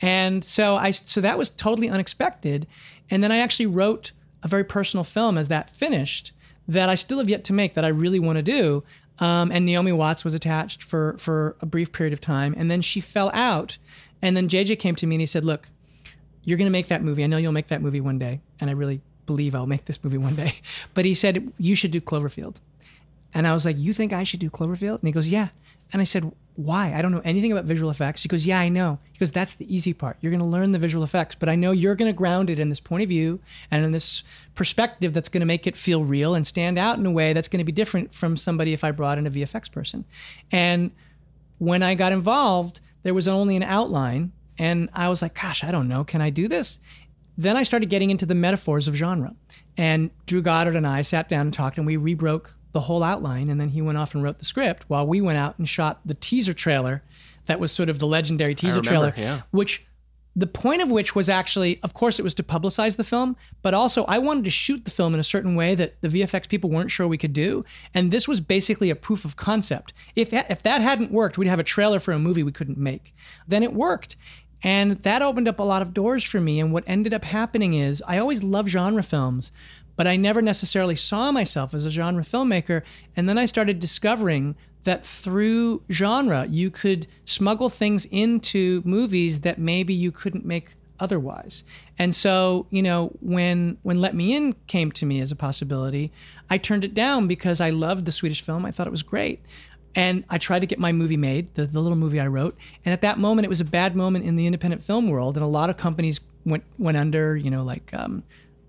And so I so that was totally unexpected. And then I actually wrote a very personal film as that finished that I still have yet to make that I really want to do. Um, and Naomi Watts was attached for for a brief period of time, and then she fell out. And then JJ came to me and he said, "Look, you're going to make that movie. I know you'll make that movie one day, and I really believe I'll make this movie one day." But he said you should do Cloverfield, and I was like, "You think I should do Cloverfield?" And he goes, "Yeah." And I said, "Why? I don't know anything about visual effects." He goes, "Yeah, I know." He goes, "That's the easy part. You're going to learn the visual effects, but I know you're going to ground it in this point of view and in this perspective that's going to make it feel real and stand out in a way that's going to be different from somebody if I brought in a VFX person." And when I got involved, there was only an outline, and I was like, gosh, I don't know. Can I do this? Then I started getting into the metaphors of genre. And Drew Goddard and I sat down and talked, and we rebroke the whole outline. And then he went off and wrote the script while we went out and shot the teaser trailer that was sort of the legendary teaser remember, trailer, yeah. which the point of which was actually, of course, it was to publicize the film, but also I wanted to shoot the film in a certain way that the VFX people weren't sure we could do. And this was basically a proof of concept. If, if that hadn't worked, we'd have a trailer for a movie we couldn't make. Then it worked. And that opened up a lot of doors for me. And what ended up happening is I always loved genre films, but I never necessarily saw myself as a genre filmmaker. And then I started discovering that through genre, you could smuggle things into movies that maybe you couldn't make otherwise. And so, you know, when when Let Me In came to me as a possibility, I turned it down because I loved the Swedish film. I thought it was great. And I tried to get my movie made, the, the little movie I wrote. And at that moment, it was a bad moment in the independent film world. And a lot of companies went went under, you know, like um,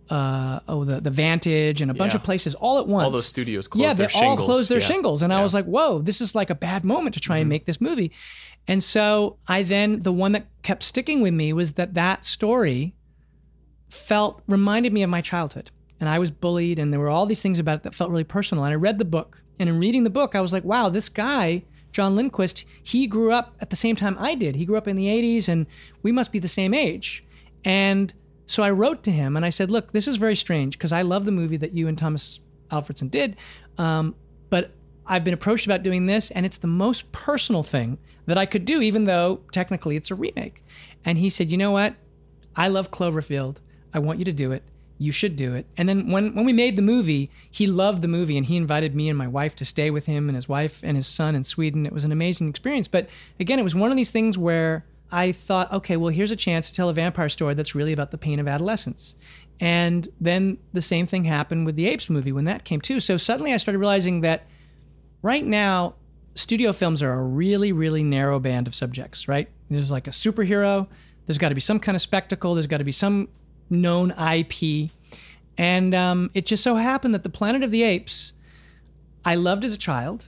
uh, oh the the Vantage and a bunch Yeah. of places all at once. All those studios closed yeah, their they all closed their Yeah. shingles, and I was like, whoa, this is like a bad moment to try Mm-hmm. and make this movie. And so I then the one that kept sticking with me was that that story felt reminded me of my childhood and i was bullied and there were all these things about it that felt really personal and i read the book and in reading the book i was like wow this guy john lindqvist he grew up at the same time i did he grew up in the 80s and we must be the same age and so i wrote to him and i said look this is very strange because i love the movie that you and tomas alfredson did um, but i've been approached about doing this and it's the most personal thing that i could do even though technically it's a remake and he said you know what I love Cloverfield. I want you to do it. You should do it. And then when, when we made the movie, he loved the movie and he invited me and my wife to stay with him and his wife and his son in Sweden. It was an amazing experience. But again, it was one of these things where I thought, okay, well, here's a chance to tell a vampire story that's really about the pain of adolescence. And then the same thing happened with the Apes movie when that came too. So suddenly I started realizing that right now, studio films are a really, really narrow band of subjects, right? There's like a superhero, there's got to be some kind of spectacle, there's got to be some known IP. And um, it just so happened that the Planet of the Apes, I loved as a child,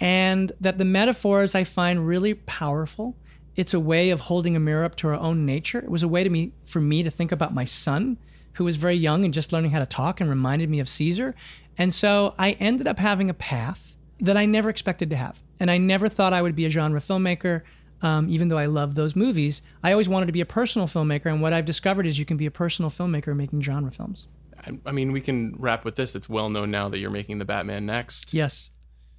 and that the metaphors I find really powerful. It's a way of holding a mirror up to our own nature. It was a way to me for me to think about my son, who was very young and just learning how to talk and reminded me of Caesar. And so I ended up having a path that I never expected to have. And I never thought I would be a genre filmmaker, um, even though I love those movies. I always wanted to be a personal filmmaker. And what I've discovered is you can be a personal filmmaker making genre films. I- I mean, we can wrap with this. It's well known now that you're making the Batman next. Yes.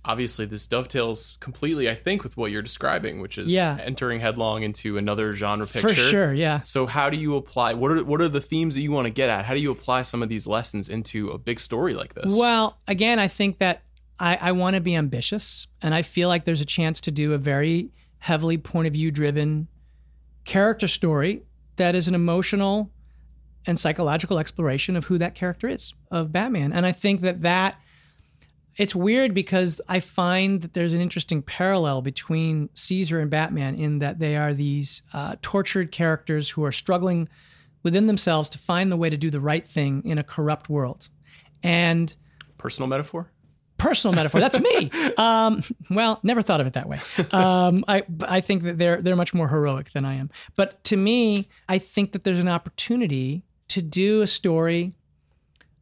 Obviously, this dovetails completely, I think, with what you're describing, which is Yeah. entering headlong into another genre picture. For sure. Yeah. So, how do you apply? What are what are the themes that you want to get at? How do you apply some of these lessons into a big story like this? Well, again, I think that I, I want to be ambitious, and I feel like there's a chance to do a very heavily point of view driven character story that is an emotional and psychological exploration of who that character is of Batman. And I think that that it's weird because I find that there's an interesting parallel between Caesar and Batman in that they are these uh, tortured characters who are struggling within themselves to find the way to do the right thing in a corrupt world. And Personal metaphor. Personal metaphor. That's me. Um, well, never thought of it that way. Um, I I think that they're they're much more heroic than I am. But to me, I think that there's an opportunity to do a story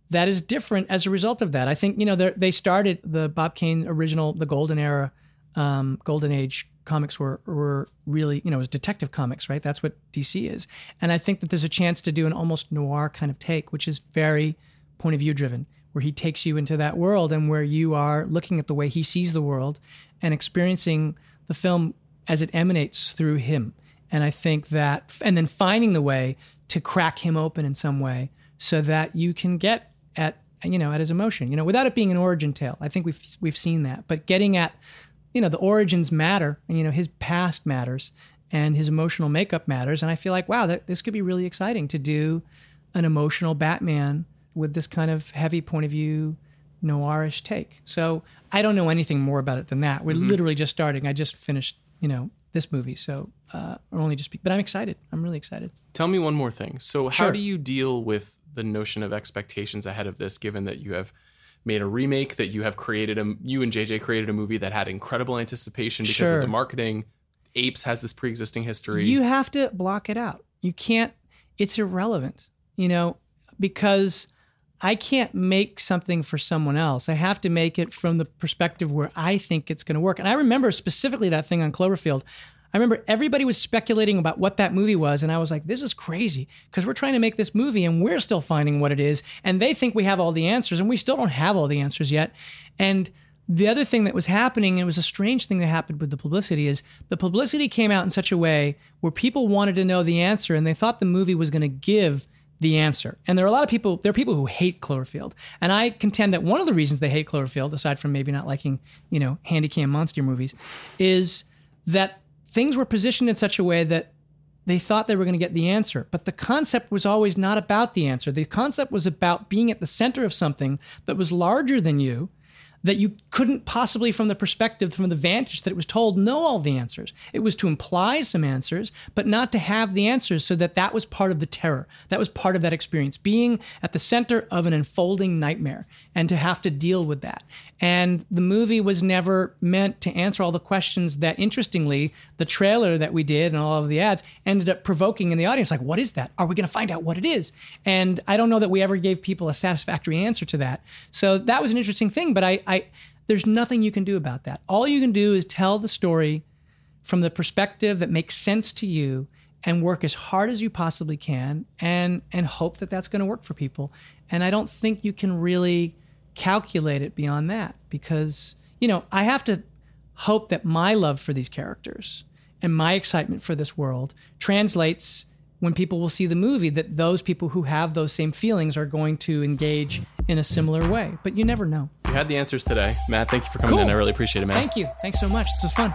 that is different as a result of that. I think you know they're- started the Bob Kane original, the Golden Era, um, Golden Age comics were were really you know it was detective comics, right? That's what DC is, and I think that there's a chance to do an almost noir kind of take, which is very point of view driven, where he takes you into that world and where you are looking at the way he sees the world and experiencing the film as it emanates through him. And I think that, and then finding the way to crack him open in some way so that you can get at, you know, at his emotion, you know, without it being an origin tale. I think we've, we've seen that, but getting at, you know, the origins matter and, you know, his past matters and his emotional makeup matters. And I feel like, wow, that, this could be really exciting to do an emotional Batman with this kind of heavy point of view noirish take. So I don't know anything more about it than that. We're literally just starting. I just finished, you know, this movie, so uh, or only just. But I'm excited. I'm really excited. Tell me one more thing. So, how Sure. do you deal with the notion of expectations ahead of this, given that you have made a remake, that you have created a, you and JJ created a movie that had incredible anticipation because Sure. of the marketing. Apes has this pre-existing history. You have to block it out. You can't. It's irrelevant. You know, because I can't make something for someone else. I have to make it from the perspective where I think it's going to work. And I remember specifically that thing on Cloverfield. I remember everybody was speculating about what that movie was, and I was like, "This is crazy," because we're trying to make this movie, and we're still finding what it is, and they think we have all the answers, and we still don't have all the answers yet. And the other thing that was happening, and it was a strange thing that happened with the publicity, is the publicity came out in such a way where people wanted to know the answer, and they thought the movie was going to give the answer. And there are a lot of people, there are people who hate Cloverfield. And I contend that one of the reasons they hate Cloverfield, aside from maybe not liking, you know, handy cam monster movies, is that things were positioned in such a way that they thought they were going to get the answer. But the concept was always not about the answer. The concept was about being at the center of something that was larger than you, that you couldn't possibly, from the perspective, from the vantage that it was told, know all the answers. It was to imply some answers, but not to have the answers so that that was part of the terror. That was part of that experience, being at the center of an unfolding nightmare and to have to deal with that. And the movie was never meant to answer all the questions that, interestingly, the trailer that we did and all of the ads ended up provoking in the audience like, what is that? Are we going to find out what it is? And I don't know that we ever gave people a satisfactory answer to that. So that was an interesting thing, but I, I there's nothing you can do about that. All you can do is tell the story from the perspective that makes sense to you and work as hard as you possibly can and and hope that that's going to work for people. And I don't think you can really calculate it beyond that because you know, I have to hope that my love for these characters and my excitement for this world translates when people will see the movie that those people who have those same feelings are going to engage in a similar way. But you never know. You had the answers today. Matt, thank you for coming Cool. in. I really appreciate it, man. Thank you. Thanks so much. This was fun.